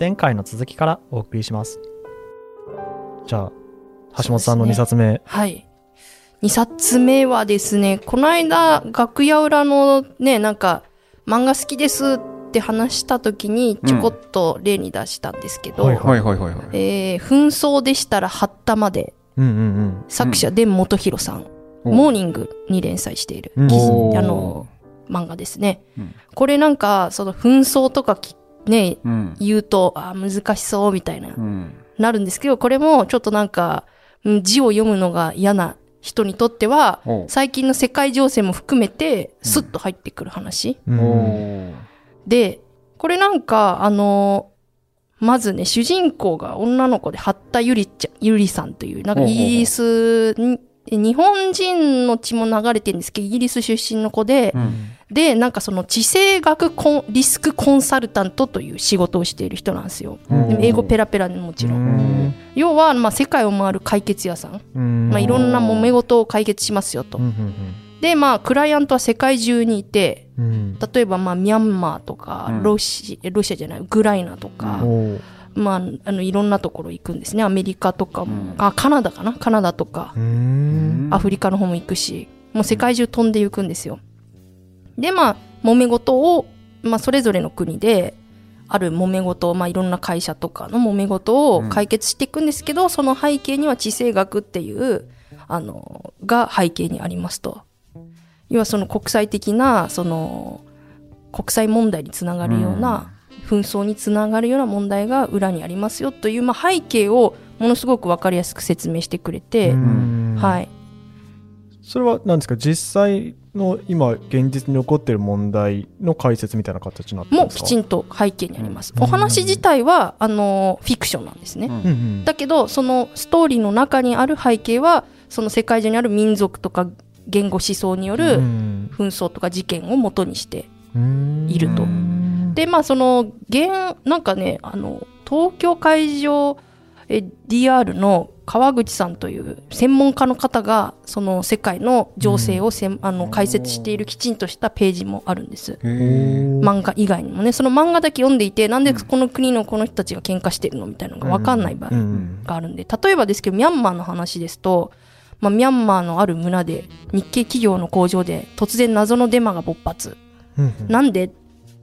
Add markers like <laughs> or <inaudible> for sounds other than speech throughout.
前回の続きからお送りします。じゃあ、橋本さんの2冊目。はい。2冊目はですね、この間、楽屋裏のね、なんか、漫画好きですって話した時に、ちょこっと例に出したんですけど、はいはいはいはいはい。えー紛争でしたら八田まで、うんうん作者、伝元弘さん、おモーニングに連載している、あの、漫画ですね。うんこれなんか、その紛争とかきね、うん。言うと、あー難しそうみたいな、うん。なるんですけど、これもちょっとなんか、うん字を読むのが嫌な人にとっては、最近の世界情勢も含めて、スッと入ってくる話。うん。で、これなんか、あの、まずね、主人公が女の子で、八田ゆりちゃん、ゆりさんという、なんかイギリスに、日本人の血も流れてるんですけど、イギリス出身の子で、うん。で、なんかその地政学コンリスクコンサルタントという仕事をしている人なんですよ。うん英語ペラペラでもちろん。うん要は、まあ、世界を回る解決屋さん。うんまあ、いろんな揉め事を解決しますよとで、まあ、クライアントは世界中にいて、例えば、まあ、ミャンマーとかうん、ロシ、ロシアじゃない、ウクライナとか、まあ、あの、いろんなところ行くんですね。アメリカとかも、うん。あ、カナダかな？カナダとか、うーん。アフリカの方も行くし、もう世界中飛んでいくんですよ。で、まあ、揉め事を、まあ、それぞれの国で、ある揉め事を、まあ、いろんな会社とかの揉め事を解決していくんですけど、その背景には地政学っていう、あの、が背景にありますと。要はその国際的な、その、国際問題につながるような、紛争につながるような問題が裏にありますよという、まあ、背景をものすごくわかりやすく説明してくれて、うんはい。それは何ですか？実際の今現実に起こっている問題の解説みたいな形になってもますか？きちんと背景にあります。うんお話自体は、あの、フィクションなんですね。うんだけど、そのストーリーの中にある背景は、その世界中にある民族とか言語思想にようるん紛争とか事件を元にして。うんいるとうんで、まあ、その、現、なんかね、あの、東京海上え DR の川口さんという専門家の方が、その世界の情勢をせん、あの解説しているきちんとしたページもあるんです。漫画以外にもね、その漫画だけ読んでいて、なんでこの国のこの人たちが喧嘩してるのみたいなのが分かんない場合うんがあるんで、例えばですけど、ミャンマーの話ですと、まあ、ミャンマーのある村で、日系企業の工場で突然謎のデマが勃発。うん。なんで、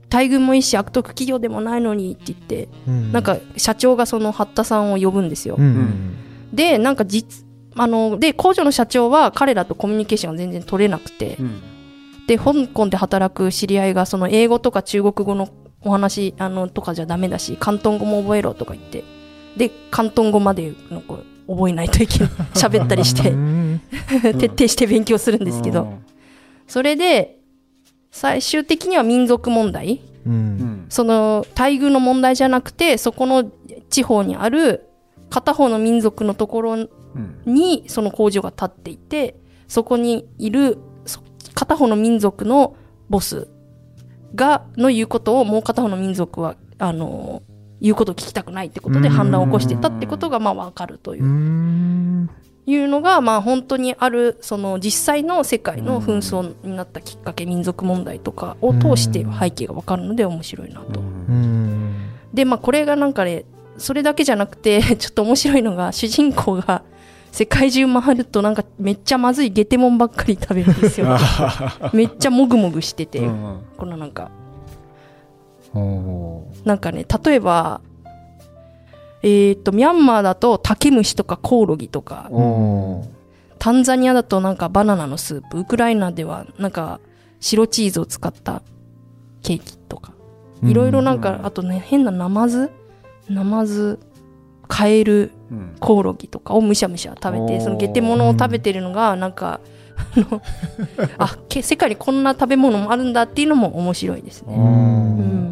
大軍もいいし悪徳企業でもないのにって言って、うん。なんか社長がその八田さんを呼ぶんですよ。うん。うんで、なんか実、あの、で、工場の社長は彼らとコミュニケーションが全然取れなくて、うん。で、香港で働く知り合いが、その英語とか中国語のお話、あの、とかじゃダメだし、広東語も覚えろとか言って、で、広東語までのこう覚えないといけない。<laughs> 喋ったりして。う、ん。<laughs> 徹底して勉強するんですけど、それで、最終的には民族問題。ううん。んその、待遇の問題じゃなくて、そこの地方にある片方の民族のところうん。にその工場が立っていて、そこにいるそ片方の民族のボスが、の言うことをもう片方の民族は、あの、言うことを聞きたくないってことでうん。反乱を起こしてたってことがまあわかるという。う、んいうのが、まあ本当にある、その実際の世界の紛争になったきっかけ、民族問題とかを通して背景がわかるので面白いなと。で、まあこれがなんかね、それだけじゃなくて、ちょっと面白いのが、主人公が世界中回るとなんかめっちゃまずいゲテモンばっかり食べるんですよ。めっちゃもぐもぐしてて、うんこのなんか、なんかね、例えば、えっ、と、ミャンマーだと竹虫とかコオロギとか。タンザニアだとなんかバナナのスープ、ウクライナではなんか白チーズを使ったケーキとか、いろいろなんか、あとね、変なナマズ？ナマズ、カエル、うん。コオロギとかをむしゃむしゃ食べて、そのゲテモノを食べてるのが、なんか、あの、<laughs> あ、け世界にこんな食べ物もあるんだっていうのも面白いですね。うん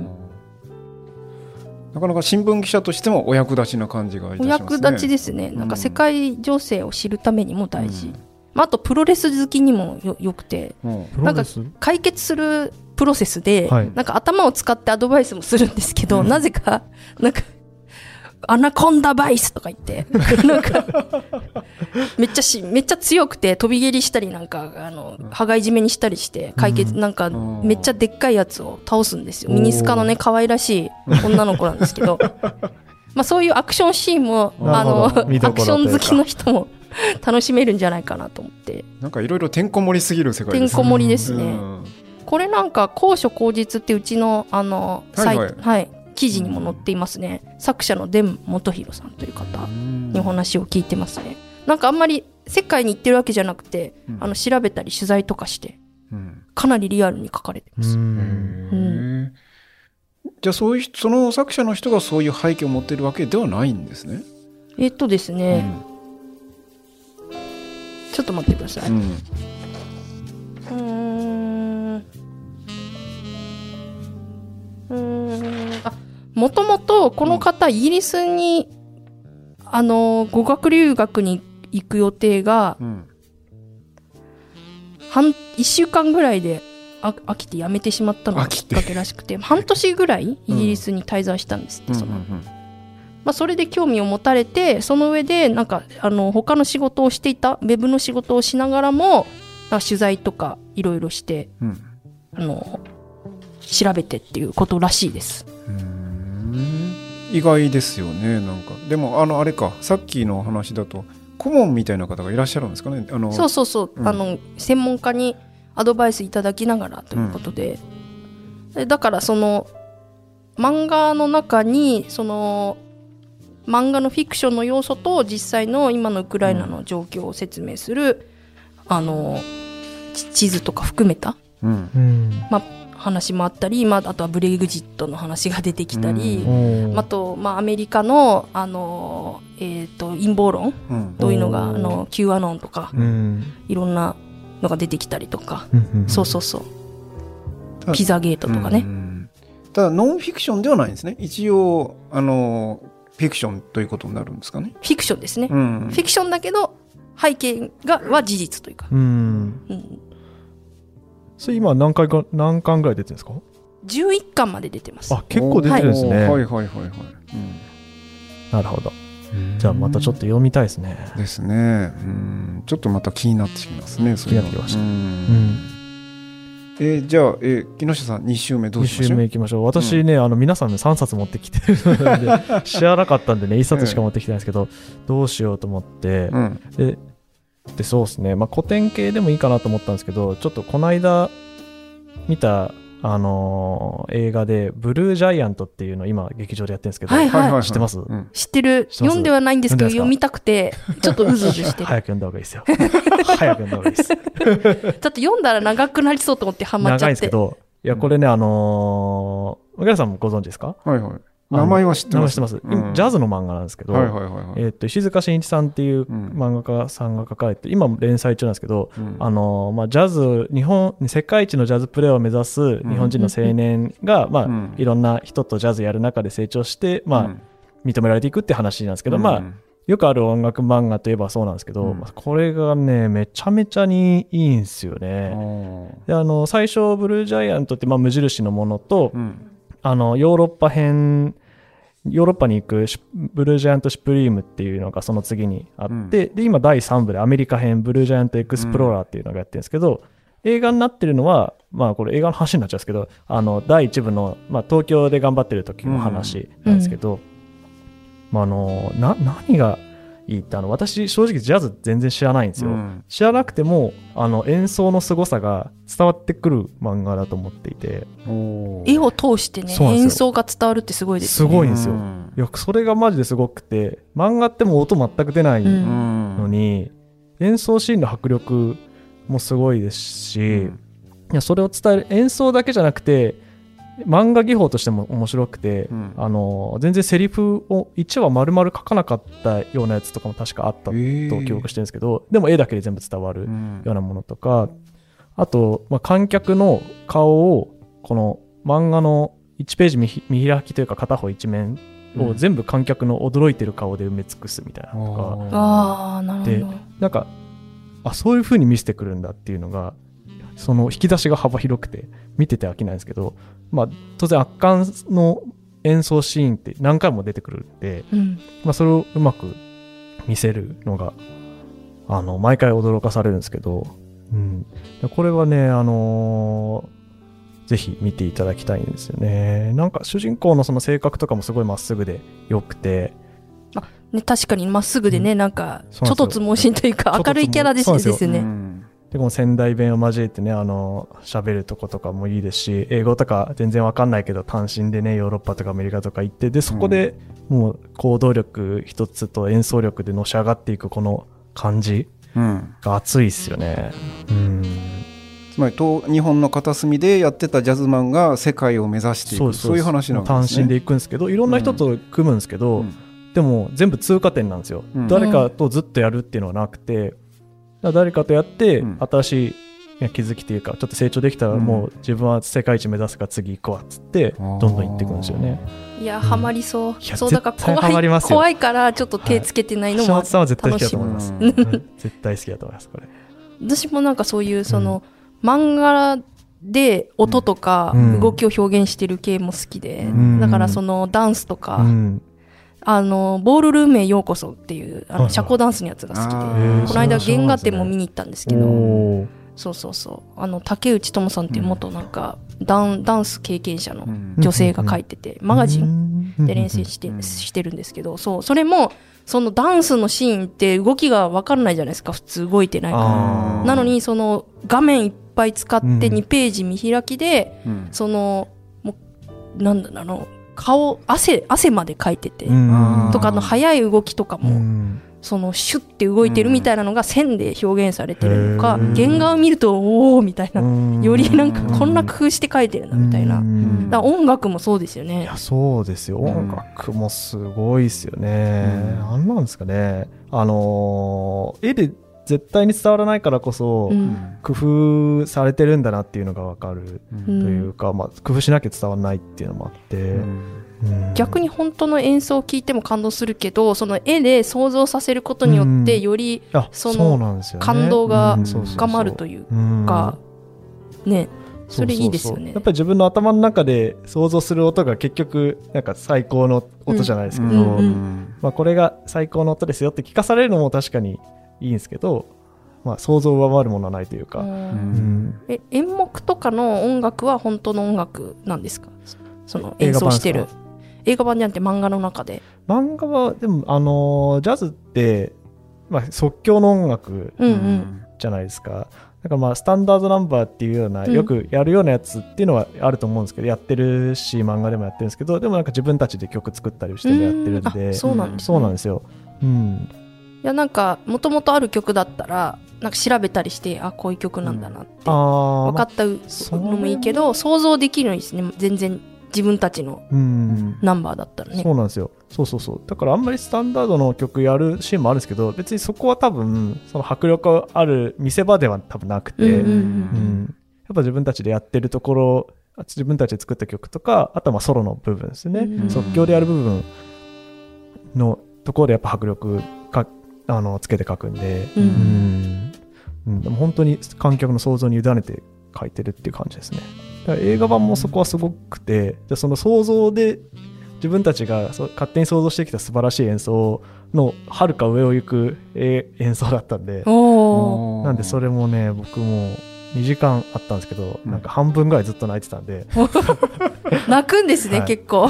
なかなか新聞記者としてもお役立ちな感じがいたおしますね。役立ちですね。なんか世界情勢を知るためにも大事。まあ、あとプロレス好きにもよよくて、うん。プロレス？解決するプロセスで、はい。なんか頭を使ってアドバイスもするんですけど、うん。なぜか、なんか、アナコンダバイスとか言って、<laughs> なんか、めっちゃし、めっちゃ強くて飛び蹴りしたりなんか、あの、羽交い締めにしたりして、解決、なんか、ん。めっちゃでっかいやつを倒すんですよ。ミニスカのね、可愛らしい女の子なんですけど。<laughs> まあそういうアクションシーンも、あの、アクション好きの人も <laughs> 楽しめるんじゃないかなと思って。なんかいろいろてんこ盛りすぎる世界ですてんこ盛りですね。うん。これなんか高所高実ってうちのあのサイト、ははいい記事にも載っていますね。作者の伝元弘さんという方にお話を聞いてますね。なんかあんまり世界に行ってるわけじゃなくて、うんあの調べたり取材とかしてうんかなりリアルに書かれてます。じゃあそういう人その作者の人がそういう背景を持ってるわけではないんですね。えっとですね、ちょっと待ってください。ううんーん。うーん。あ、もともとこの方、イギリスに、あの、語学留学に行く予定が、うん半、一週間ぐらいであ飽きて辞めてしまったのが飽きっかけらしくて、半年ぐらいイギリスに滞在したんですって、その。まあ、それで興味を持たれてその上でなんかあの他の仕事をしていたウェブの仕事をしながらも取材とかいろいろしてうん。あの調べてっていうことらしいです。うん意外ですよねなんか。でもあのあれかさっきの話だと顧問みたいな方がいらっしゃるんですかね？あのそうそうそう、うん。あの専門家にアドバイスいただきながらということで,、でだからその漫画の中にその漫画のフィクションの要素と実際の今のウクライナの状況を説明する、あのち地図とか含めた。うん。うん話もあったり、まあ、あとはブレグジットの話が出てきたり、あと、まあ、アメリカの、あのえー、と陰謀論うん。どういうのがあの Q アノンとかうん。いろんなのが出てきたりとか、うんうんそうそうそう。ピザゲートとかね、うん。ただノンフィクションではないんですね。一応あのフィクションということになるんですかね。フィクションですね、うん。フィクションだけど背景がは事実というか、うん。うん、それ今何回か何巻ぐらい出てるんですか？11巻まで出てます。あ結構出てるんですね、はい。はいはいはい。なるほど。うん。じゃあまたちょっと読みたいですね。ですね。うん。ちょっとまた気になってきますね。そういうの。気になってきました。うん。うん。えーじゃあ、えー木下さん2週目どう2しましょう？週目いきましょう。私ね、あの皆さんね3冊持ってきてるので <laughs> 知らなかったんでね1冊しか持ってきてないんですけど、どうしようと思って、うん。ででそうですね、まあ、古典系でもいいかなと思ったんですけどちょっとこの間見た、あのー映画で「ブルージャイアント」っていうのを今劇場でやってるんですけど、はいはい知ってます？うん。知ってる。知ってます。読んではないんですけど読読みたくてちょっとうずうずして。る <laughs> 早く読んだ方がいいですよ。<laughs> 早く読んだ方がいいです。<laughs> ちょっと読んだら長くなりそうと思ってハマっち長いんゃってですけどいやこれね、あのー、牧原さんもご存知ですか？はいはい。名前は知ってます。ます、うん。ジャズの漫画なんですけど。えー、と石塚真一さんっていううん。漫画家さんが書かれて、今も連載中なんですけど、うん。あのーまあ、ジャズ日本世界一のジャズプレーを目指す日本人の青年が、まあうんいろんな人とジャズやる中で成長して、まあうん認められていくって話なんですけど、まあ、よくある音楽漫画といえばそうなんですけど、うん。まあこれがねめちゃめちゃにいいんですよあね。ー。であの最初ブルージャイアントってまあ無印のものと、うん。あのヨーロッパ編ヨーロッパに行くブルージャイアント・シュプリームっていうのがその次にあって、で今第3部でアメリカ編ブルージャイアント・エクスプローラーっていうのがやってるんですけど、映画になってるのはまあこれ映画の話になっちゃうんですけどあの第1部の、まあ、東京で頑張ってる時の話なんですけど、まあ、あのな何がいいってあの私正直ジャズ全然知らないんですよ、うん。知らなくてもあの演奏の凄さが伝わってくる漫画だと思っていて。絵を通してね演奏が伝わるってすごいですすねごいんですよ、うん。いやそれがマジですごくて漫画ってもう音全く出ないうん。のに、演奏シーンの迫力もすごいですし、うん。いやそれを伝える演奏だけじゃなくて漫画技法としても面白くて、うん。あの全然セリフを1話丸々書かなかったようなやつとかも確かあったとえ。ー記憶してるんですけど、でも絵だけで全部伝わるうん。ようなものとか、あと、まあ、観客の顔をこの漫画の1ページ見開きというか片方一面を全部観客の驚いてる顔で埋め尽くすみたいなのとか、ああなるでほど。なんかあそういう風に見せてくるんだっていうのがその引き出しが幅広くて見てて飽きないんですけど、まあ、当然圧巻の演奏シーンって何回も出てくるんで、うん。まあ、それをうまく見せるのがあの毎回驚かされるんですけど、うん、でこれはね、あのーぜひ見ていただきたいんですよね。なんか主人公のその性格とかもすごいまっすぐで良くて、ね、確かにまっすぐでね、なんなんですよ。ょっとつ盲信というか、明るいキャラですね。うんでこの仙台弁を交えてね、あの、喋るとことかもいいですし、英語とか全然わかんないけど、単身でね、ヨーロッパとかアメリカとか行って、で、そこでもう行動力一つと演奏力でのし上がっていくこの感じうん。が熱いっすよね。うん。つまりと日本の片隅でやってたジャズマンが世界を目指していく。そういう話なんですね。単身で行くんですけど、いろんな人と組むんですけど、うん。でも全部通過点なんですよ、うん。誰かとずっとやるっていうのはなくて、だから誰かとやってうん。新しい気づきというかちょっと成長できたらうん。もう自分は世界一目指すから次行くわっつってどんどん行っていくんですよね。いや、ハマりそう。そう、だから怖い、怖いから、ちょっと手つけてないのもあ橋本さんは絶対好きだと思います、<laughs> 絶対好きだと思いますこれ。私もなんかそういう、その、漫画で音とかうん。動きを表現してる系も好きで、ん。だからそのダンスとか、うんあの、ボールルームへようこそっていう、あの、社交ダンスのやつが好きで、この間原画展も見に行ったんですけど、そうそうそう。あの、竹内智さんっていう元なんか、ダン、ダンス経験者のうん。女性が書いてて、マガジンンで練習して、うん。してるんですけど、そう、それも、そのダンスのシーンって動きがわかんないじゃないですか、普通動いてないから。なのに、その画面いっぱい使ってうん。2ページ見開きで、うん。その、もう、なんだろう顔、汗、汗まで描いてて、うん。とか、あの、速い動きとかうも、ん。その、シュッて動いてるみたいなのが線で表現されてるのか原画を見ると、おーみたいな、うん。よりなんか、こんな工夫して描いてるんだみたいな。うん。だ音楽もそうですよね。いや。そうですよ。音楽もすごいですよね、うん。なんなんですかね。あのー絵で絶対に伝わらないからこそ、うん。工夫されてるんだなっていうのが分かるとうんいうか、まあ、工夫しなきゃ伝わらないっていうのもあって、うん。逆に本当の演奏を聞いても感動するけど、その絵で想像させることによって、うん。よりあそのそうなんですよね。感動が深まるといううんか、ね、それいいですよね。やっぱり自分の頭の中で想像する音が結局なんか最高の音じゃないですけど、うんうん。まあ、これが最高の音ですよって聞かされるのも確かにいいんですけど、まあ、想像を上回るものはないというか、うん。うん。え演目とかの音楽は本当の音楽なんですか？その演奏してる。映画版じゃなくて漫画の中で。漫画はでも、あのージャズって、まあ、即興の音楽うんうんじゃないですか。だからまあスタンダードナンバーっていうような、うん。よくやるようなやつっていうのはあると思うんですけどやってるし漫画でもやってるんですけどでもなんか自分たちで曲作ったりしてもやってるんうん。そうなんですね。そうなんですよ。うん、いやなんかもともとある曲だったらなんか調べたりしてあこういう曲なんだなって分かったのもいいけど想像できるのにですね。全然自分たちのうん。ナンバーだったらね。そうなんですよ。そうそうそう。だからあんまりスタンダードの曲やるシーンもあるんですけど、別にそこは多分、その迫力ある見せ場では多分なくて、うんうんうんやっぱ自分たちでやってるところ、あ自分たちで作った曲とか、あとはまあソロの部分ですね。うん。即興でやる部分のところでやっぱ迫力かあのつけて書くんで、うん。うん。うん。でも本当に観客の想像に委ねて書いてるっていう感じですね。だから映画版もそこはすごくて、じゃあその想像で自分たちが勝手に想像してきた素晴らしい演奏のはるか上を行くえー演奏だったんで、なんでそれもね、僕も2時間あったんですけど、うんなんか半分ぐらいずっと泣いてたんで、<laughs> <laughs> 泣くんですね、はい。結構。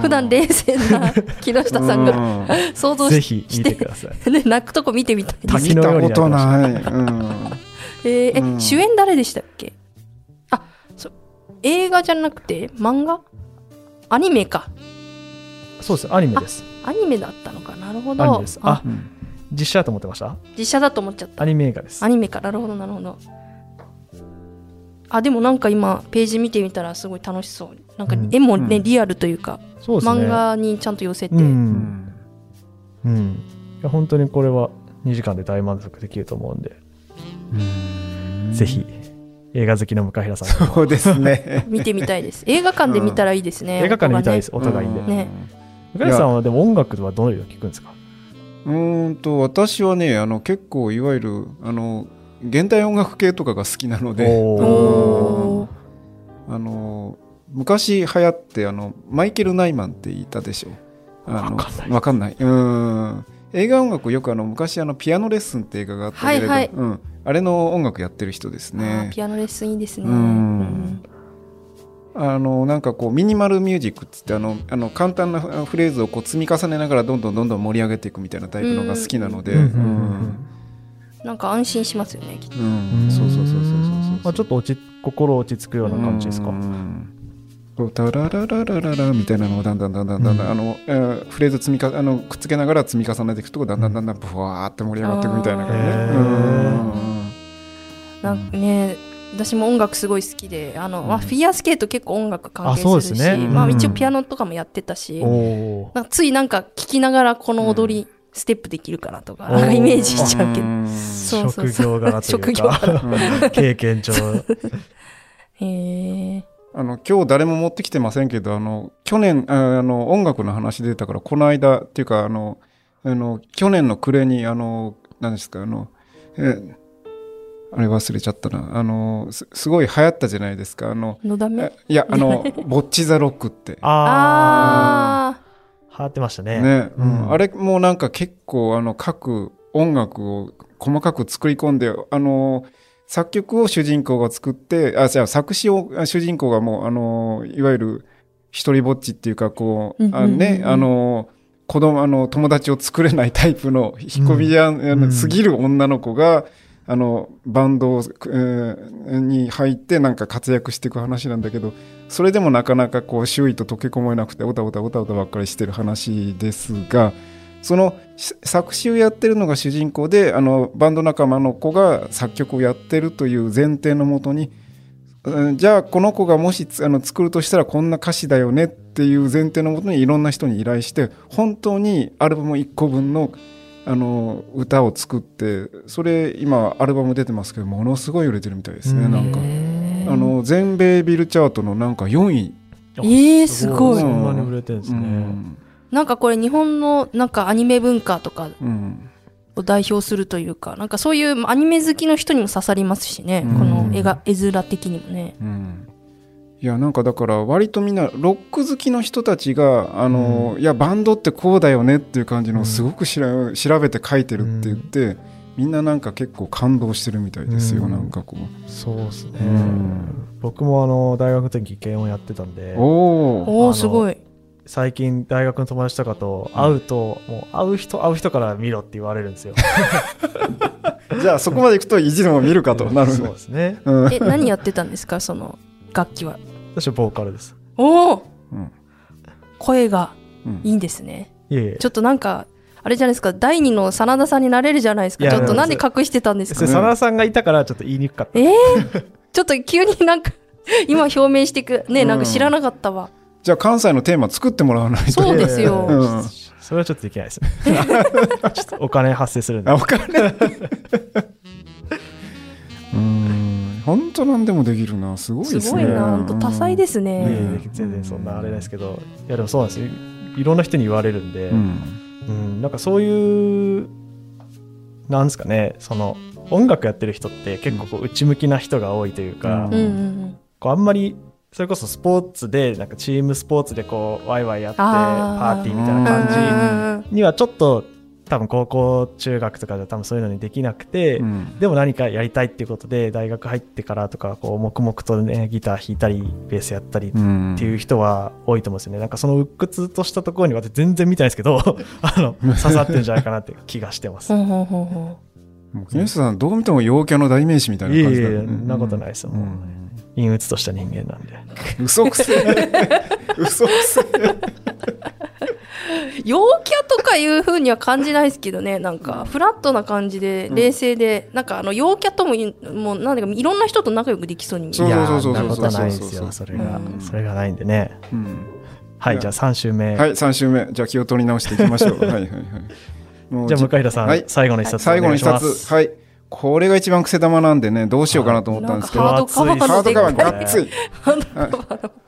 普段冷静な木下さんがが想像しぜひ見てください。て、ね、泣くとこ見てみたいです。滝見たのようにことない。うんえーえうん。主演誰でしたっけ？あそう。映画じゃなくて漫画？アニメか。そうです、アニメです。アニメだったのか。なるほアニメどです。あ、うん。実写だと思ってました？実写だと思っちゃった。アニメ映画です。ア。ニメか。なるほどなるほどあでもなんか今ページ見てみたらすごい楽しそう。なんかうん。絵もね、うん。リアルというかそうですね。漫画にちゃんと寄せて、う。うん。んうん。いや本当にこれは2時間で大満足できると思うんで、ぜひ映画好きの向平さんそうですね。<laughs> 見てみたいです。映画館で見たらいいですね、映画館で見たいです、音音がいいんで。うん。ね。向平さんはでも音楽はどういうの聞くんですか？うーんと私はねあの結構いわゆるあの現代音楽系とかが好きなのであの昔流行ってあのマイケル・ナイマンっていたでしょ。あのわかんない。わかんない。うん。映画音楽よくあの昔あのピアノレッスンって映画があったけれど、はいはい。うん、あれの音楽やってる人ですあねーピアノレッスンいいですね。うん。うん。あのなんかこうミニマルミュージックっつってあのあの簡単なフレーズをこう積み重ねながらどんどんどんどん盛り上げていくみたいなタイプのが好きなので、うん。うん。うんなんか安心しますよね、きっと。うん。そうそうそうそうそうそう。まあ、ちょっと落ち心落ち着くような感じですか？うん。こうタララララララみたいなのをだんだんだんだんだんだん、あのえーフレーズ積みかあのくっつけながら積み重ねていくとだんだんだんだんブワーって盛り上がっていくみたいな感じね。なんかね、私も音楽すごい好きで、あの、まあ、うん。フィギュアスケート結構音楽関係あそうするし、ですね。まあうん。一応ピアノとかもやってたし、ついなんか聞きながらこの踊り、ステップできるかなとか、イメージしちゃうけど。んそうそうそう。職業柄という職業か、う <laughs> ん経験上。<laughs> へえ。あの今日誰も持ってきてませんけどあの去年ああの音楽の話出たからこの間っていうかあのあの去年の暮れにあの何ですかあのえあれ忘れちゃったな。あのすすごい流行ったじゃないですか。あののだめえいやあのボッチザロックって。あああ、流行ってましたね。ね、うん。うん。あれもなんか結構あの各音楽を細かく作り込んであの作曲を主人公が作ってあじゃあ作詞をあ主人公がもうあのいわゆる一人ぼっちっていうかこう、うんうんうんうん。あねあの子供あの友達を作れないタイプの引っ込みや、あのうんすぎる女の子が、あのバンド、に入ってなんか活躍していく話なんだけどそれでもなかなかこう周囲と溶け込めなくておたおたおたおたばっかりしてる話ですがその作詞をやってるのが主人公であのバンド仲間の子が作曲をやってるという前提のもとにじゃあこの子がもしあの作るとしたらこんな歌詞だよねっていう前提のもとにいろんな人に依頼して本当にアルバム1個分のあの歌を作ってそれ今アルバム出てますけどものすごい売れてるみたいですね、うん。なんか。あの全米ビルチャートのなんか4位、えーすごい。そんなに売れてるんですうね。ん。なんかこれ日本のなんかアニメ文化とかうん。を代表するというか、なんかそういうアニメ好きの人にも刺さりますしね、うん。この絵が、絵面的にもね。うんいやなんかだから割とみんなロック好きの人たちがあの、いやバンドってこうだよねっていう感じのをすごくしら調べて書いてるって言って、みんななんか結構感動してるみたいですよ、うん。なんかこそうですね。うん。僕もあの大学の時軽音やってたんで。う、おおすごい。最近大学の友達とかと会うと、もう会う人会う人から見ろって言われるんですよ。<laughs> じゃあそこまでいくと意地でも見るかと。なるそうですね。うん。え、何やってたんですか？その楽器は。私はボーカルです。おおうん声がうんいいんですね。いえいえ。ちょっとなんか、あれじゃないですか、第二の真田さんになれるじゃないですか。ちょっとなんで隠してたんですか？真田さんがいたからちょっと言いにくかった。えー、ちょっと急になんか、今表明してく、ね、なんか知らなかったわ。じゃあ関西のテーマ作ってもらわないとそうですよそれはちょっとできないですね。お金発生するんであ。お金うん本当なんでもできるな。すごいですすねごいな、本当多彩ですね。え全然そんなあれですけど、いやでもそうなんですよ。いろんな人に言われるんで、うん。うん、なんかそういう、なんですかね、その音楽やってる人って結構こう内向きな人が多いというか、うん。こうあんまりそれこそスポーツでなんかチームスポーツでこうワイワイやってパーティーみたいなうん。感うんじにはちょっと多分高校中学とかでは多分そういうのにできなくて、うん。でも何かやりたいっていうことで大学入ってからとかこう黙々とねギター弾いたりベースやったりっうん。ていう人は多いと思うんですよね。なんかその鬱屈としたところに私全然見たいんですけど、<laughs> あの、刺さってるんじゃないかなって気がしてます。木下さんどう見ても陽キャの代名詞みたいな感じだいえいえそんなことないですよもう。陰鬱とした人間なんで。うん嘘くせえ。嘘くせえ。陽いう風には感じないですけどね、なんか、フラットな感じで、冷静で、なんかあの、陽キャともい、もう、なんだか、いろんな人と仲良くできそうに見える。そうそうそうそういやーそんなことはないですよ、それが。うん。それがないんでね。うん。はい、じゃあ。3週目。はい3週目。じゃあ気を取り直していきましょう。はいはいはい。<laughs> じゃあ向平さん、はい。最後の一冊お最後の一願いします。冊はいこれが一番癖玉なんでねどうしようかなと思ったんですけど、ハードカバーハードカバーがっつり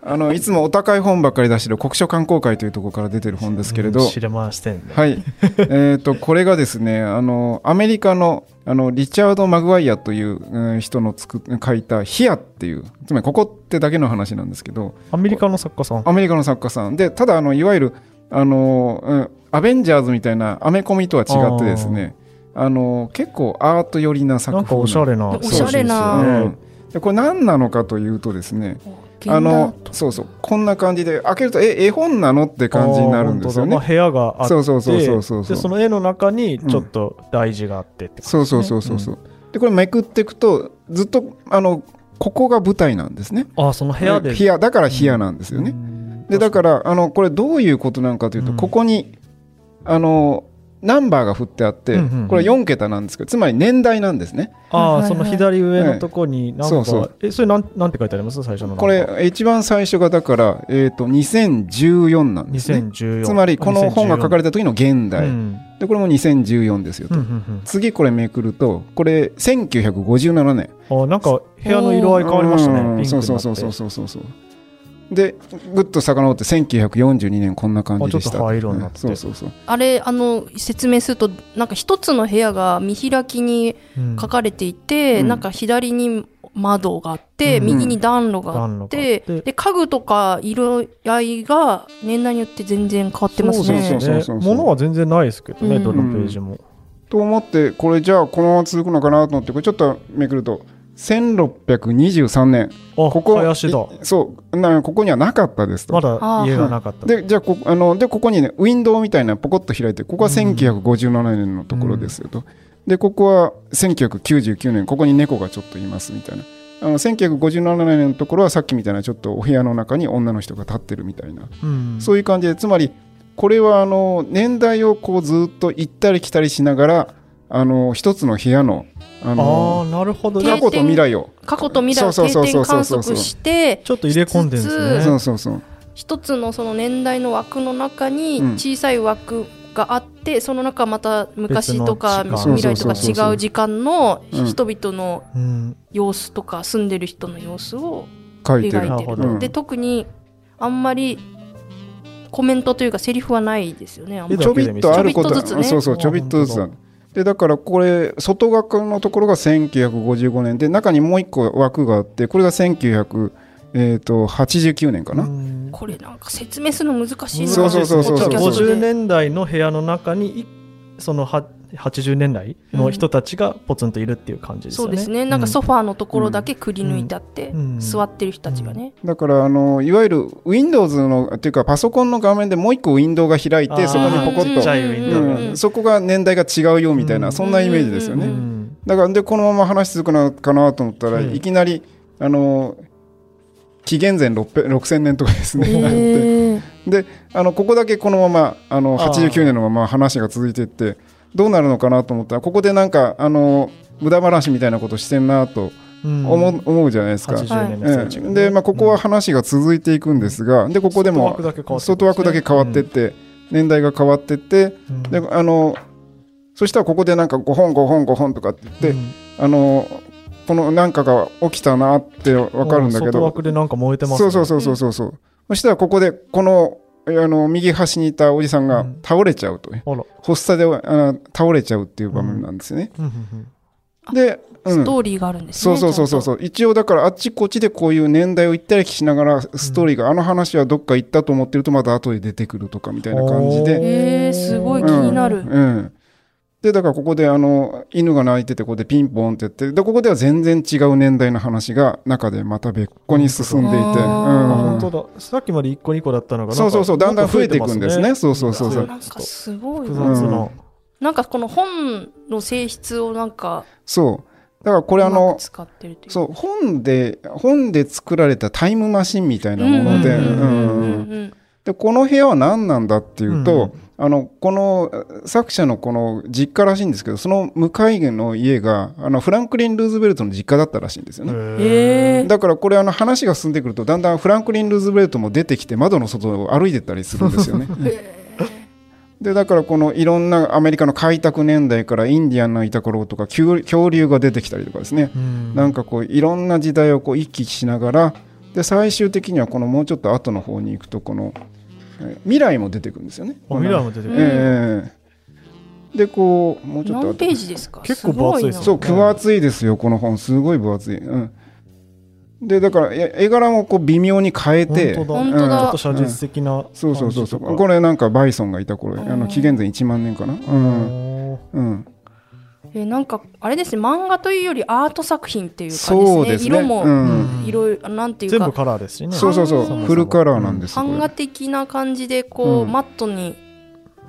あのいつもお高い本ばっかり出してる国書観光会というところから出てる本ですけれど、うん知れ回してんね。はい、<laughs> えー、とこれがですねあのアメリカのあのリチャード・マグワイアという、うん人のつく書いた「ヒア」っていうつまりここってだけの話なんですけど。アメリカの作家さん。アメリカの作家さん。でただあのいわゆるあの、うん、アベンジャーズみたいなアメコミとは違ってですねあの結構アート寄りな作風な。んかおしゃれな。おしゃれな。うん。でこれ何なのかというとですねあのそうそう。こんな感じで開けるとえ絵本なのって感じになるんですよね。まあ、部屋があって。そうそうそうそうそう。そうでその絵の中にちょっと大事があってってそうそうそうそうそう、でこれめくっていくとずっとあのここが舞台なんですね。あーその部屋で。部屋だから部屋なんですよね、でだからあのこれどういうことなのかというと、うん。ここにあのナンバーが振ってあって、うんうんうん。これ4桁なんですけどつまり年代なんですね。ああ、はいはいはい。その左上のとこになんか、そうそう。えそれなんなんて書いてあります？最初のこれ一番最初がだから、えー、と2014なんですね。2014つまりこの本が書かれた時の現代、うん。でこれも2014ですよと、うんうん次これめくるとこれ1957年うん、あなんか部屋の色合い変わりましたね。うん。ピンクになって。そうそうそうそうそうそうでぐっと遡って1942年こんな感じでした。あちょっと灰色になって。そうそうそう。あれあの説明するとなんか一つの部屋が見開きにうん。書かれていて、うん。なんか左に窓があって、うん。右に暖炉があって、って。で家具とか色合いが年代によって全然変わってますね。そうそうそうそう。物は全然ないですけどね、うん。どのページも。と思ってこれじゃあこのまま続くのかなと思ってこれちょっとめくると1623年。あ、ここそうなここにはなかったですと。まだ家がなかった。でじゃあこあのでここにねウィンドウみたいなポコッと開いてここは1957年のところですよと、でここは1999年ここに猫がちょっといますみたいな。あの1957年のところはさっきみたいなちょっとお部屋の中に女の人が立ってるみたいな、うん。そういう感じでつまりこれはあの年代をこうずっと行ったり来たりしながらあの一つの部屋のああのあ、なるほど過ね。去と未来を。過去と未来をそうそう定そうそう。そう点観測してちょっと入れ込んでるんですね。そうそうそう一つのその年代の枠の中にうん。小さい枠があって、その中また昔とか未来とか違う時間のうん人々のうん。様子とか住んでる人の様子を書いてる。描いてる。なるほどと。で特にあんまりコメントというかセリフはないですよね。ちょびっとあることちょびっとずつね。そうそうちょびっとずつでだからこれ外側のところが1955年で中にもう一個枠があってこれが1989年かな、うん。これなんか説明するの難しいな。そうそうそうそうそう。50年代。の部屋の中にいそのは80年代の人たちがポツンといるっていう感じですよね。そうですね。なんかソフファーのところだけくり抜いてあって、うん。座ってる人たちがね。だからあのいわゆる Windows のっていうかパソコンの画面でもう一個ウィンドウが開いてそこにポコッと。そこが年代が違うよみたいな、うんそんなイメージですよね、うん。だからでこのまま話続くのかなと思ったら、うん。いきなりあの紀元前600 6000年とかですね、なってへー。であのここだけこのままあのあー。89年のまま話が続いていってどうなるのかなと思ったらここでなんかあの無駄話みたいなことしてんなと思う,、思うじゃないですか。80年の人たちがねええ。で、まあ、ここは話が続いていくんですが、でここでも外枠だけ変わってって年代が変わってってうん。であのそしたらここでなんか5本5本5本とかって言って、うん。あのこのなんかが起きたなってわかるんだけ外ど枠でなんか燃えてますね。そうそうそうそうそうそう、そしたらここでこのあの右端にいたおじさんがうん。倒れちゃうという、あら。発作であの倒れちゃうっていう場面なんですよね、うん。うんうんで、うん。ストーリーがあるんですね。そうそうそうそう。そう一応だからあっちこっちでこういう年代を行ったり来しながらストーリーが、あの話はどっか行ったと思ってるとまた後で出てくるとかみたいな感じで、へーすごい気になる。うんうんでだからここであの犬が鳴いててここでピンポンってやってでここでは全然違う年代の話が中でまた別個に進んでいて、うん。あ本当だ。さっきまで1個2個だったのがそうそうそう。だんだん増えていくんですね。そうそうそうそう。なんかすごい複な。雑ななんかこの本の性質をなんか、そう。だからこれあのく使ってるという。そう本で本で作られたタイムマシンみたいなものでうんうんうんでこの部屋は何なんだっていうと、うんあのこの作者のこの実家らしいんですけどその向かいの家があのフランクリン・ルーズベルトの実家だったらしいんですよね。だからこれあの話が進んでくるとだんだんフランクリン・ルーズベルトも出てきて窓の外を歩いてったりするんですよね。<laughs> でだからこのいろんなアメリカの開拓年代からインディアンのいた頃とか恐恐竜が出てきたりとかですね、うんなんかこういろんな時代をこう一気しながらで最終的にはこのもうちょっと後の方に行くとこのえー未来も出てくるんですよね。あ未来も出てくる、ええ。でこうもうちょっとページですか？結構分厚いですそう分厚いですよこの本。すごい分厚い。うん、でだからえ絵柄もこう微妙に変えて。本当だ。本当だ。ちょっと写実的なそうそうそうそう。感じとか。これなんかバイソンがいた頃あうん。の紀元前1万年かな。うん。うんえなんかあれですね漫画というよりアート作品っていう感じですね。ですね。色もうん。いろいろなんていう全部かカラーですしね。そうそうそう。フルカラーなんですよこれ。版画的な感じでこう、うん。マットに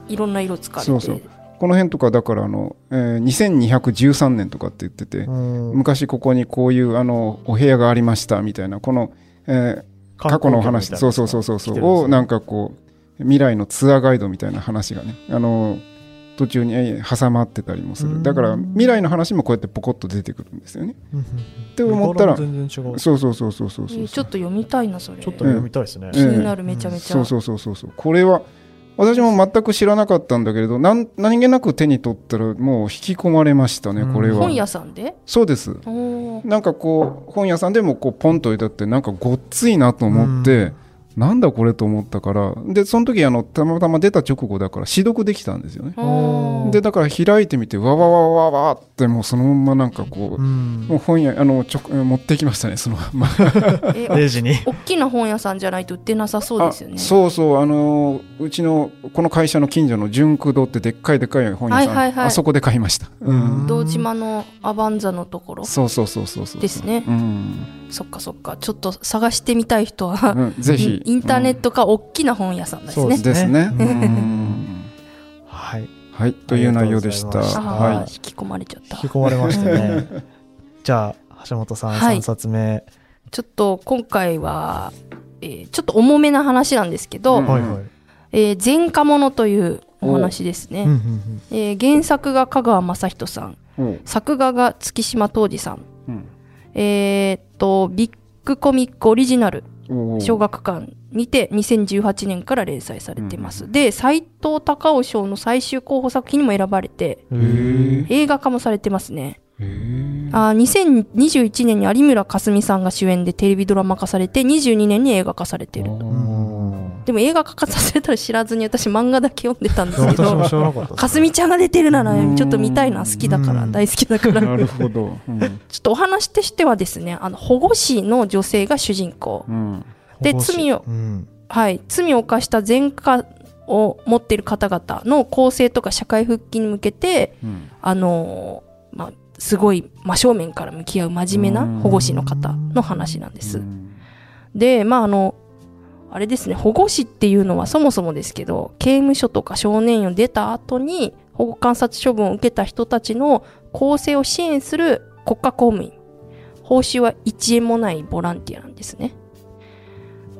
いろんな色使われて。そうそう。この辺とかだからあの、えー2213年とかって言ってて、うん。昔ここにこういうあのお部屋がありましたみたいなこの、えー過去のお話そうそうそうそうそう。をなんかこう未来のツアーガイドみたいな話がねあの途中にえー挟まってたりもすうん。るだから未来の話もこうやってポコッと出てくるんですよね。って思ったら全然違う。ちそうそうそうそうそうそう。えーちょっと読みたいなそれ。ょっと読みたいですね、気になるめちゃめちゃ、そうそうそうそうそう。これは私も全く知らなかったんだけれどなん何気なく手に取ったらもう引き込まれましたねうん。これは。本屋さんで？そうです。なんかこう本屋さんでもこうポンと置いてあってなんかごっついなと思って、なんだこれと思ったからでその時あのたまたま出た直後だから試読できたんですよね。でだから開いてみてわわわわわってもうそのままなんかこう、うん。もう本屋あのちょ持ってきましたねそのままえ <laughs> 0時に。お大きな本屋さんじゃないと売ってなさそうですよね。あそうそうあのーうちのこの会社の近所の純駆堂ってでっかいでっかい本屋さん、はいはいはい。あそこで買いました、うん。堂島のアバンザのところそうそうそうそうそうですね。うん、そっかそっか。ちょっと探してみたい人は、うん、ぜひ。インターネットか大きな本屋さんですね。そうで。ですね、はいはいという内容でした。はい。引き込まれちゃった。引き。込まれましたね。<laughs> じゃあ橋本さんはい。3冊目、ちょっと今回は、えーちょっと重めな話なんですけど、うん。はいはい、えー前科者というお話ですね。えー原作が香川雅人さん、作画が月島東二さん、うん。えーっと、ビッグコミックオリジナル小学館にて2018年から連載されてます。で、斎藤隆夫賞の最終候補作品にも選ばれて、映画化もされてますね。あー2021年に有村架純さんが主演でテレビドラマ化されて、22年に映画化されてる。ん。でも映画化させたら知らずに私漫画だけ読んでたんですけど、かすみちゃんが出てるならうん。ちょっと見たいな、好きだから、うん大好きだから。なるほど、うん。ちょっとお話としてはですね、あの、保護司の女性が主人公。うん。で罪をうん。はい。罪を犯した前科を持っている方々の更生とか社会復帰に向けて、うん。あのーまあ、すごい真正面から向き合う真面目な保護司の方の話なんです。うんで、まあ、あの、あれですね、保護司っていうのはそもそもですけど、刑務所とか少年院を出た後に保護観察処分を受けた人たちの更生を支援する国家公務員。報酬は1円もないボランティアなんですね。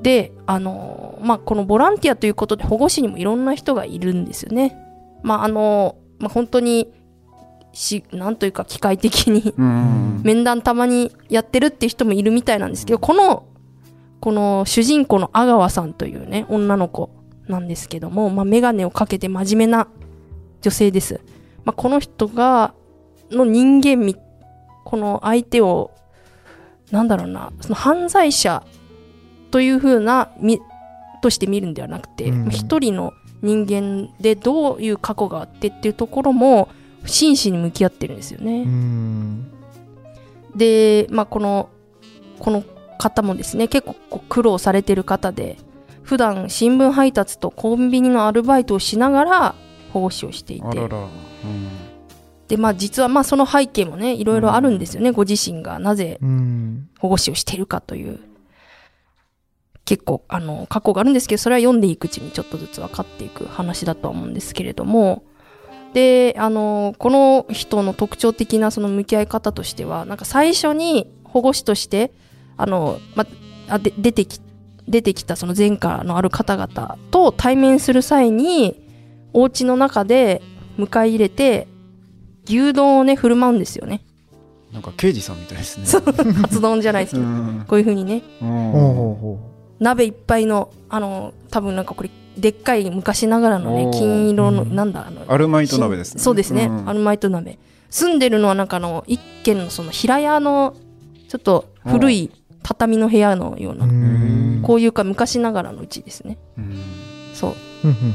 で、あの、まあ、このボランティアということで保護司にもいろんな人がいるんですよね。まあ、あの、まあ、本当に、し、なんというか機械的にうん。<laughs> 面談たまにやってるっていう人もいるみたいなんですけど、この、この主人公の阿川さんというね、女の子なんですけども、まあ、メガネをかけて真面目な女性です。まあ、この人が、の人間味、この相手を、なんだろうな、その犯罪者という風な、み、として見るんではなくて、うん。一人の人間でどういう過去があってっていうところも、真摯に向き合ってるんですよね。うん。で、まあ、この、この方もですね、結構苦労されてる方で、普段新聞配達とコンビニのアルバイトをしながら保護士をしていて、あらら、うん。で、まあ実はまあその背景もね、いろいろあるんですよね、ご自身が。なぜうん。保護士をしているかという、結構、あの、過去があるんですけど、それは読んでいくうちにちょっとずつ分かっていく話だとは思うんですけれども、で、あの、この人の特徴的なその向き合い方としては、なんか最初に保護士として、あの、ま、あで出てき、出てきたその前科のある方々と対面する際に、お家の中で迎え入れて、牛丼をね、振る舞うんですよね。なんか刑事さんみたいですね。カツ丼じゃないですけうど、ん。こういう風にね、うん。ほうほうほ鍋いっぱいの、あの、多分なんかこれ、でっかい昔ながらのね金色の、うん。なんだあのアルマイト鍋ですね。そうですね、うん。アルマイト鍋。住んでるのはなんかあの一軒のその平屋のちょっと古い畳の部屋のような、うん。こういうか昔ながらのうちですね。うん。そう。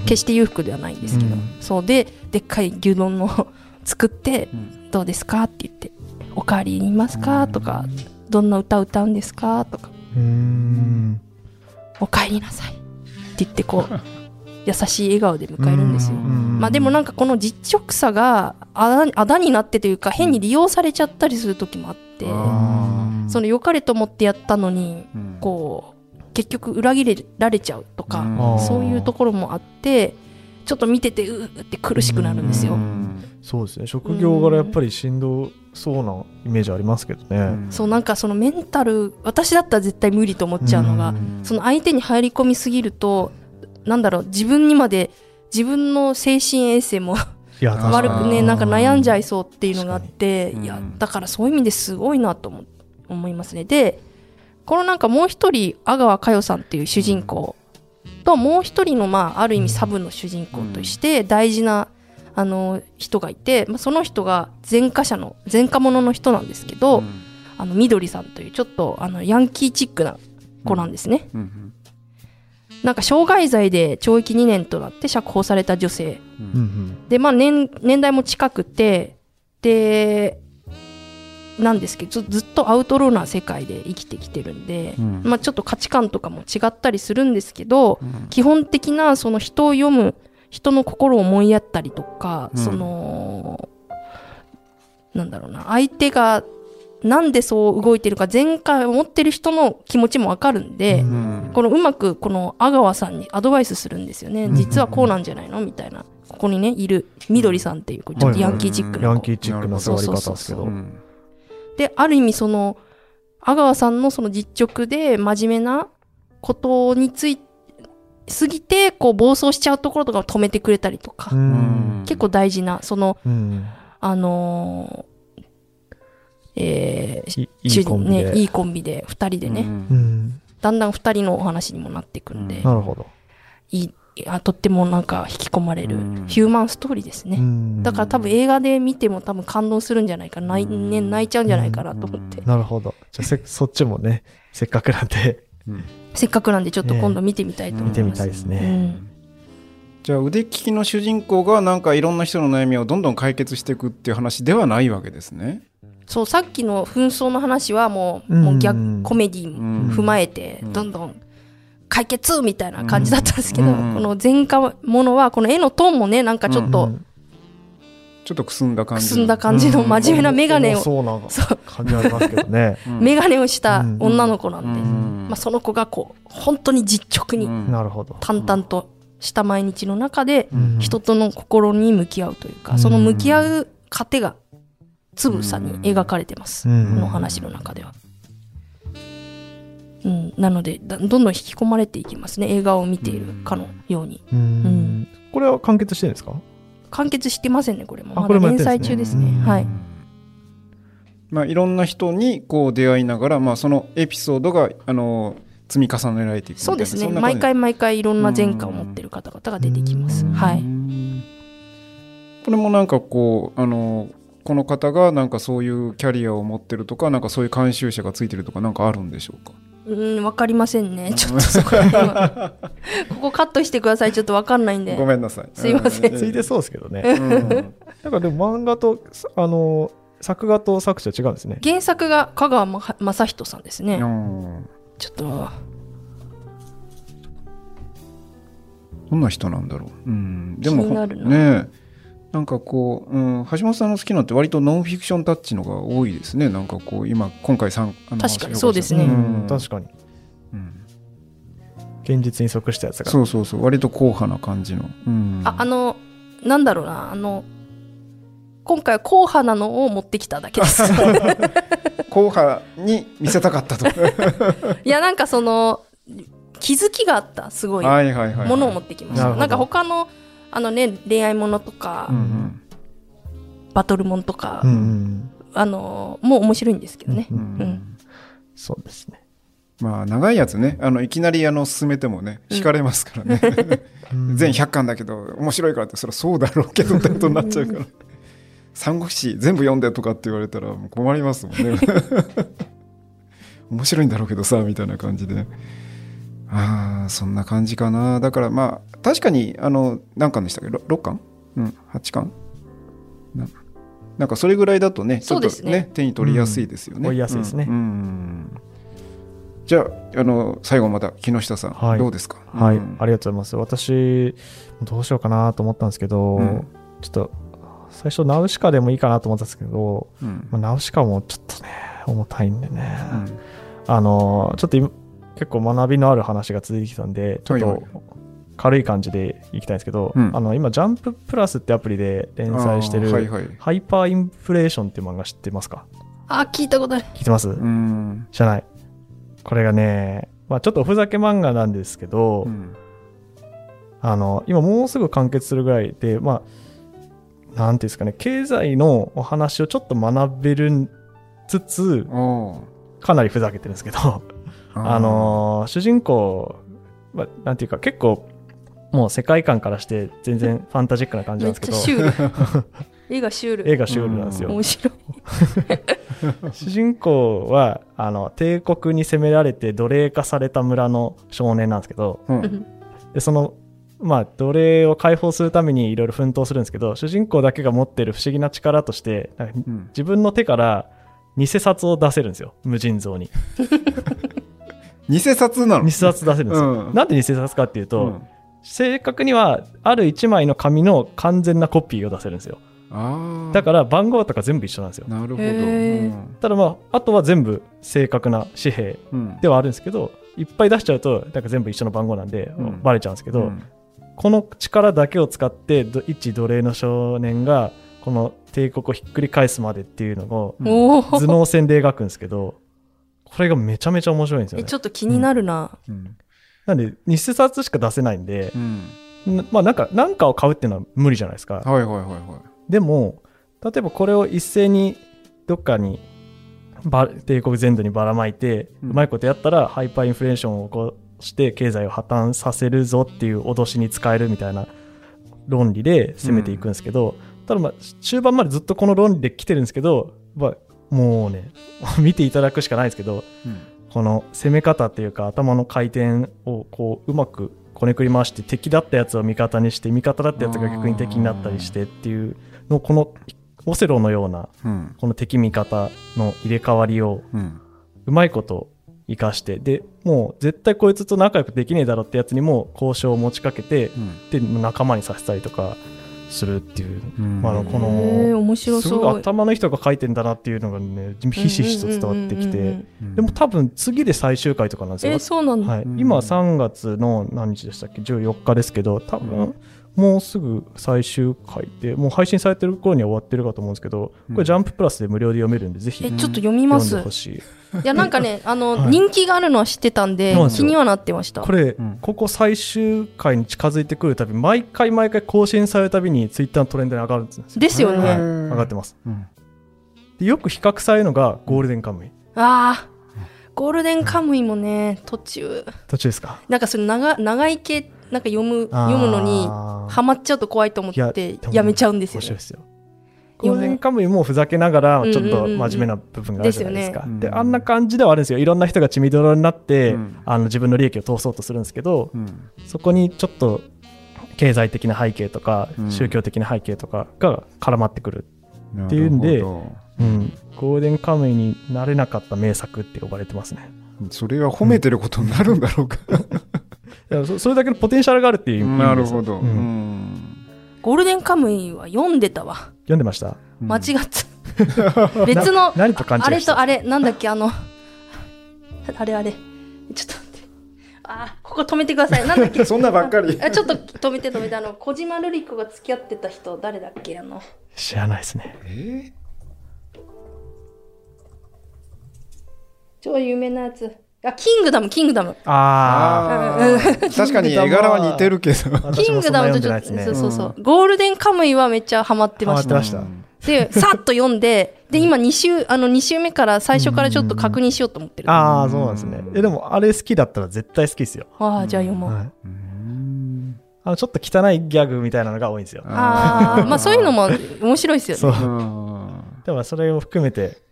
決して裕福ではないんですけど、うん。そう。ででっかい牛丼の <laughs> 作ってうん「どうですか?」って言って「おかわりいりますか?」とか「どんな歌歌うんですか?」とか。うん「おかえりなさい」って言ってこう <laughs> 優しい笑顔で迎えるんですよ。うんまあでもなんかこの実直さがあだあだになってというか変に利用されちゃったりする時もあって、あその良かれと思ってやったのにうん。こう結局裏切られちゃうとか、うん。そういうところもあってちょっと見ててうーって苦しくなるんですよ。うん。そうですね。職業柄やっぱりしんどそうなイメージありますけどね、そうなんかそのメンタル私だったら絶対無理と思っちゃうのが、うん。その相手に入り込みすぎるとなんだろう自分にまで自分の精神衛生も悪くねなんか悩んじゃいそうっていうのがあって確かに。いやうん。だからそういう意味ですごいなと思思いますね。でこのなんかもう一人阿川佳代さんっていう主人公ともう一人のまあある意味サブの主人公として大事なあの人がいて、まあ、その人が前科者の前科者の人なんですけど、あのみどりさんというちょっとあのヤンキーチックな子なんですね、うんうんなんか傷害罪で懲役2年となって釈放された女性。うん。でまあ年年代も近くてでなんですけどずずっとアウトローな世界で生きてきてるんで、うん。まあ、ちょっと価値観とかも違ったりするんですけど、うん。基本的なその人を読む人の心を思いやったりとか、うん。そのなんだろうな相手がなんでそう動いてるか前回持ってる人の気持ちもわかるんで、うん。このうまくこの阿川さんにアドバイスするんですよね、うん。実はこうなんじゃないの？みたいな。ここにねいるみどりさんっていうちょっとヤンキーチックな子。ヤンキーチックな座り方ですけどうんである意味その阿川さんのその実直で真面目なことについすぎてこう暴走しちゃうところとかを止めてくれたりとか、うん。結構大事なそのうん。あのーえーいいいコンビで、ね、いいコンビで2人でね、うん。うんだんだん2人のお話にもなっていくんで、うん。なるほど、いいあとってもなんか引き込まれるうん。ヒューマンストーリーですね、うん。だから多分映画で見ても多分感動するんじゃないかな。泣い,、ね、泣いちゃうんじゃないかなと思って、なるほど。じゃあせ <laughs> そっちもねせっかくなんで。うん。せっかくなんでちょっと今度見てみたいと思います、見てみたいですうね、ん。じゃあ腕利きの主人公がなんかいろんな人の悩みをどんどん解決していくっていう話ではないわけですね。そうさっきの紛争の話はもう,、うんもう逆コメディも踏まえてうん。どんどん解決みたいな感じだったんですけど、うん。この前科者はこの絵のトーンもねなんかちょっとうん。ちょっとくすんだ感じの。くすんだ感じの真面目な眼鏡を、そうな感じありますけどね。うん。眼鏡をした女の子なんで、うん。まあ、その子がこう本当に実直にうん。なるほど。淡々とした毎日の中でうん。人との心に向き合うというか、うん。その向き合う過程がつぶさに描かれてます、うん。この話の中では。うん、なのでだどんどん引き込まれていきますね。映画を見ているかのように。うん。うん。これは完結してるんですか？完結してませんねこれも。あこれまだ連載中ですね。うん。はい。まあ、いろんな人にこう出会いながら、まあ、そのエピソードがあの積み重ねられていくそうですね毎回毎回いろんな。前科を持ってる方々が出てきますうんはいうんこれもなんかこうあのこの方がなんかそういうキャリアを持ってるとかなんかそういう監修者がついてるとかなんかあるんでしょうか？うんわかりませんね。<laughs> ちょっとそこ <laughs> ここカットしてください。ちょっとわかんないんで。ごめんなさい。すいません。うついてそうですけどね。うん。なんかでも漫画とあの作画と作者違うんですね。原作が香川ま正人さんですね。うん。ちょっと。どんな人なんだろう、うん、でも気になるな。ねえなんかこう、うん、橋本さんの好きなのって割とノンフィクションタッチのが多いですね。なんかこう今今回さんあの確かにそうですね。うん確かに。うん。現実に即したやつが。そうそうそう。割と硬派な感じの、うん、ああのなんだろうな。あの今回は硬派なのを持ってきただけです。硬派に見せたかったと。<laughs> いやなんかその気づきがあったすごい。はいはいはいはい。ものを持ってきました、なんか他のあのね恋愛ものとか、うんうんバトルものとか、うんうん。あのもう面白いんですけどね、うんうん。うん。そうですね。まあ長いやつね。あのいきなりあの進めてもね惹かれますからね、全100巻だけど面白いからってそりゃそうだろうけどってことになっちゃうから。三国志全部読んでとかって言われたらもう困りますもんね。面白いんだろうけどさみたいな感じで。ああそんな感じかな。だからまあ確かにあの何巻でしたっけ？6, 6巻？うん8巻？ななんかそれぐらいだとねちょっとねね手に取りやすいですよね、うん。追いやすいですね。うん。うん。じゃああの最後また木下さん、はい。どうですか？はい、うん。ありがとうございます。私、どうしようかなと思ったんですけど、うん。ちょっと、最初、ナウシカでもいいかなと思ったんですけど、うん。まあ、ナウシカもちょっとね、重たいんでね、うん。あの、ちょっと今結構学びのある話が続いてきたんで、ちょっはいはい。と軽い感じでいきたいんですけど、うん。あの今、ジャンププラスってアプリで連載してる、はいはい。ハイパーインフレーションっていう漫画知ってますか？あ、聞いたことある。聞いてます、うん。知らない。これがね、まあ、ちょっとおふざけ漫画なんですけど、うん。あの今もうすぐ完結するぐらいで、まあ、なんていうんですかね、経済のお話をちょっと学べるつつ、かなりふざけてるんですけど、あのー主人公、まあ、なんていうか、結構、もう世界観からして全然ファンタジックな感じなんですけど、ちゃシュール。絵がシュール。映画シュールなんですよ。面白い。主人公は、あの、帝国に攻められて奴隷化された村の少年なんですけど、うんで、その、まあ、奴隷を解放するためにいろいろ奮闘するんですけど、主人公だけが持ってる不思議な力として、なんかうん自分の手から偽札を出せるんですよ。無尽蔵に。偽札なの？偽札出せるんですよ。うんなんで偽札かっていうと、うん正確にはある1枚の紙の完全なコピーを出せるんですよ。だから番号とか全部一緒なんですよ。なるほど、うんただまあ、あとは全部正確な紙幣うんではあるんですけど、いっぱい出しちゃうと、なんか全部一緒の番号なんで、うんバレちゃうんですけど、うんこの力だけを使って、ど一奴隷の少年が、この帝国をひっくり返すまでっていうのを、うんお頭お。脳戦で描くんですけど、これがめちゃめちゃ面白いんですよえ、ねち。ょっと気になるな。うんなんで、偽札しか出せないんで、うん。なまあなんか、なんかを買うっていうのは無理じゃないですか。はいはいはいはい。でも、例えばこれを一斉にどっかにば帝国全土にばらまいて、ううんまいことやったらハイパーインフレーションを起こして経済を破綻させるぞっていう脅しに使えるみたいな論理で攻めていくんですけど、ただまあ中盤までずっとこの論理で来てるんですけど、まあ、もうね <laughs> 見ていただくしかないですけどうんこの攻め方っていうか頭の回転をこううまくこねくり回して敵だったやつを味方にして味方だったやつが逆に敵になったりしてっていうのこのオセロのようなうん。この敵味方の入れ替わりをうん。うまいこと生かしてでもう絶対こいつと仲良くできねえだろってやつにも交渉を持ちかけてで仲間にさせたりとかするっていう、うん。まあ、この面白すごいそう。頭のいい人が書いてんだなっていうのがねひしひしと伝わってきて。でも多分次で最終回とかなんですよ。え、そうなんだ。はい。うん。今3月の何日でしたっけ？14日ですけど多分、うんもうすぐ最終回でもう配信されてる頃には終わってるかと思うんですけどこれジャンププラスで無料で読めるんでぜひえ、読ちょっと読みます？んでほしい。いや、なんかね、あの、はい人気があるのは知ってたんで気にはなってました。これ、うん。ここ最終回に近づいてくるたび毎回毎回更新されるたびにツイッターのトレンドに上がるんですよですよね。はい。うん。上がってます。うん。でよく比較されるのがゴールデンカムイ。ああ、ゴールデンカムイもね、途中、途中ですか。なんかその長長い系、なんか読む、読むのに、あーハマっちゃうと怖いと思ってやめちゃうんですよね。面白いですよ。ゴールデンカムイもふざけながらちょっと真面目な部分があるじゃないですか。ですよね。であんな感じではあるんですよ。いろんな人が血みどろになって、うん。あの自分の利益を通そうとするんですけどうん。そこにちょっと経済的な背景とか、うん。宗教的な背景とかが絡まってくる、なっていうんでうん、ゴールデンカムイになれなかった名作って呼ばれてますね。どそれは褒めてることになるんだろうかそそれだけのポテンシャルがあるっていう意味なるですよほど、ううんんゴールデンカムイは読んでたわ。読んでました？間違った。<laughs> 別の、何と勘あれとあれ、なんだっけ、あの、あれあれ。ちょっと待って。あー、ここ止めてください。なんだっけ？<laughs> そんなばっかりあちょっと止めて止めて。あの、小島瑠璃子が付き合ってた人、誰だっけ？あの、知らないですねえ超有名なやつ。や、キングダム、キングダム。ああー確かに絵柄は似てるけど。あ。キングダムとちょっと、ねそうそうそう。ゴールデンカムイはめっちゃハマってました。ハマってましたで、さっと読んで、で、今2週、あの2週目から最初からちょっと確認しようと思ってる。あああ、そうなんですね。え、でも、あれ好きだったら絶対好きですよ。あー、じゃあ読もう。はい。うんあの、ちょっと汚いギャグみたいなのが多いんですよ。ああ、まあそういうのも面白いですよそうね。。うんでも、それを含めて、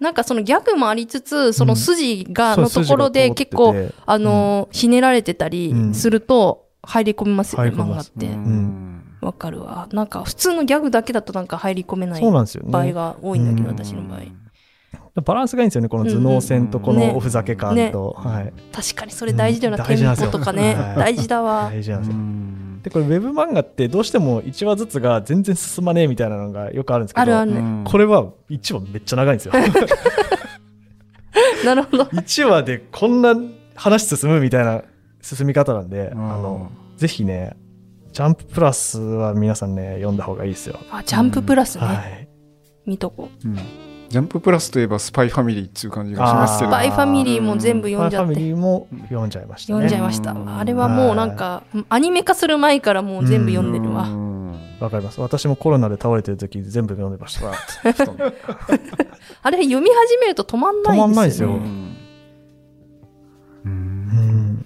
なんかそのギャグもありつつ、その筋が、のところで結構、あのー、ひねられてたりうんすると、入り込みますよね、漫画って。うんわかるわ。なんか普通のギャグだけだとなんか入り込めないそうなんですよね。場合が多いんだけど、うん私の場合。バランスがいいんですよね、この頭脳戦とこのおふざけ感と。はい。確かにそれ大事だよな、うんテンポとかねはい。大事だわ。大事なんですよ。うんで、これ、ウェブ漫画ってどうしても1話ずつが全然進まねえみたいなのがよくあるんですけど、あるあるね。うんこれは1話めっちゃ長いんですよ。<laughs> なるほど。1話でこんな話進むみたいな進み方なんで、あうんの、ぜひね、ジャンププラスは皆さんね、読んだ方がいいですよ。あ、ジャンププラスね。はい。見とこう。うんジャンププラスといえばスパイファミリーっていう感じがしますけどスパイファミリーも全部読んじゃって。ファミリーも読んじゃいましたね。読んじゃいました。うんあれはもうなんか、アニメ化する前からもう全部読んでるうわ。んわかります。私もコロナで倒れてる時全部読んでました。<laughs> あれ読み始めると止まんない止まんないですよですよね。うんうん。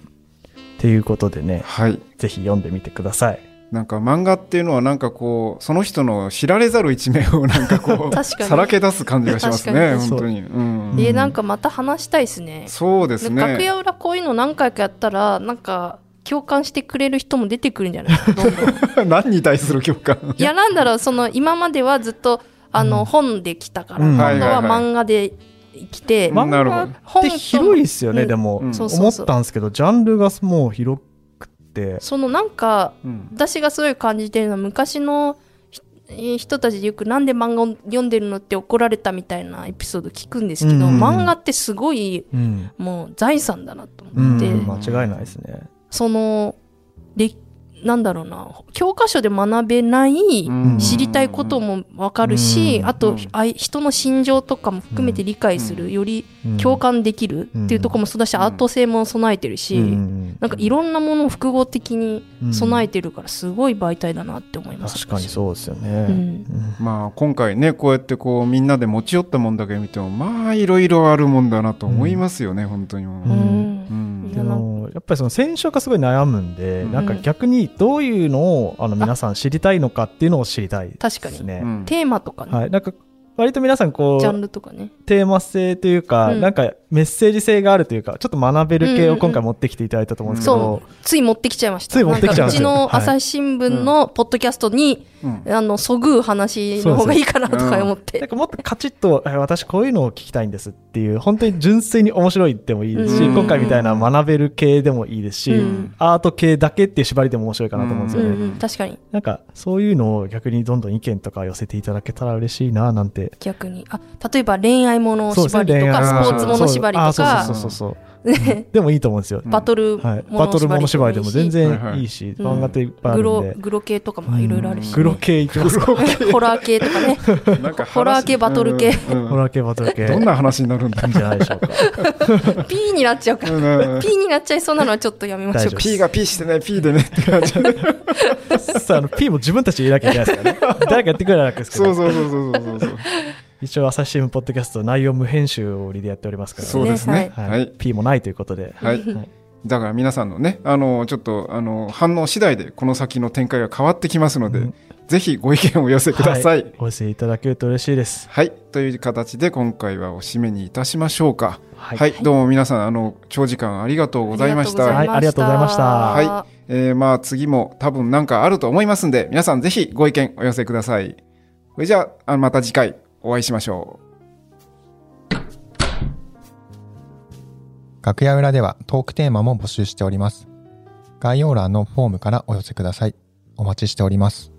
っていうことでね、はいぜひ読んでみてください。なんか漫画っていうのはなんかこうその人の知られざる一面をなんかこう <laughs> さらけ出す感じがしますね本当に、う。んうん。え、なんかまた話したいですね。そうですね。楽屋裏こういうの何回かやったら、なんか、共感してくれる人も出てくるんじゃない？ですか。<laughs> 何に対する共感？いや、なんだろう、その、今まではずっと、あの、うん。本で来たから、うん。今度は漫画で来て、漫画って広いですよね、うん。でも、思ったんですけど、ジャンルがもう広くて、そのなんか、うん私がすごい感じてるのは、昔の人たちでよくなんで漫画を読んでるのって怒られたみたいなエピソード聞くんですけど、うん漫画ってすごい、うん。もう財産だなとうん、思って、間違いないですね。その、で、なんだろうな、教科書で学べない、うん。知りたいこともわかるし、うん。あと、うん。あい人の心情とかも含めて理解する、うん。よりうん。共感できるっていうところもそうだし、うん。アート性も備えてるし、うん。なんかいろんなものを複合的に備えててるから、すごい媒体だなって思います。確かにそうですよね。うん。うん。まあ今回ねこうやってこうみんなで持ち寄ったもんだけ見てもまあいろいろあるもんだなと思いますよね、本当にうんでもやっぱりその選書がすごい悩むんで、うん。なんか逆にどういうのをあの皆さん知りたいのかっていうのを知りたい確かに。ですね。うん。テーマとかね、はい、なんか割と皆さんこジャンうルとかね。テーマ性というか、うん。なんかメッセージ性があるというかちょっと学べる系を今回持ってきていただいたと思うんですけど、そう、つい持ってきちゃいました。つい持ってきちゃうんなんかうちの朝日新聞のポッドキャストに、うんあの、そぐう話の方がいいかなとか思って。なんかもっとカチッとえ私こういうのを聞きたいんですっていう本当に純粋に面白いでもいいですし、うん。今回みたいな学べる系でもいいですし、うん。アート系だけっていう縛りでも面白いかなと思うんですよね。うんうん、確かに。なんかそういうのを逆にどんどん意見とか寄せていただけたら嬉しいななんて。逆に。あ、例えば恋愛もの縛りとか、スポーツもの縛りとそうあかそう、そうそう。そうねでもいいと思うんですよ。バトルはい、ものバトルもの縛りでも全然然いいし、うん漫画っていっぱいあグロるんで。グロ系とかもいろいろあるし、ね。グロ系いきますか？ホラー系とかね。<laughs> ホラー系バトル系。うん。うん。ホラー系バトル系。どんな話になるんだ？いいんじゃないでしょうか。<laughs> P になっちゃうから。うん。P になっちゃいそうなのはちょっとやめましょう。か大丈夫。P が P してね P でねって感じ。<laughs> さあ、あの、P も自分たちで入れなきゃいけないですからね。誰かやってくれなくですけど。そうそうそうそうそうそう一応、朝日新聞ポッドキャスト内容無編集を売りでやっておりますから。そうですね。はい。はい。P もないということで。はい。はい。だから皆さんのねあのちょっとあの反応次第でこの先の展開が変わってきますので、うん。ぜひご意見をお寄せください、はお寄せいただけると嬉しいです。はい、という形で今回はお締めにいたしましょうか。ははい、どうも皆さん、あの、長時間ありがとうございました。はい。ありがとうございました。はい。えーまあ次も多分なんかあると思いますんで、皆さんぜひご意見お寄せください。それじゃあ、あまた次回お会いしましょう。楽屋裏ではトークテーマも募集しております。概要欄のフォームからお寄せください。お待ちしております。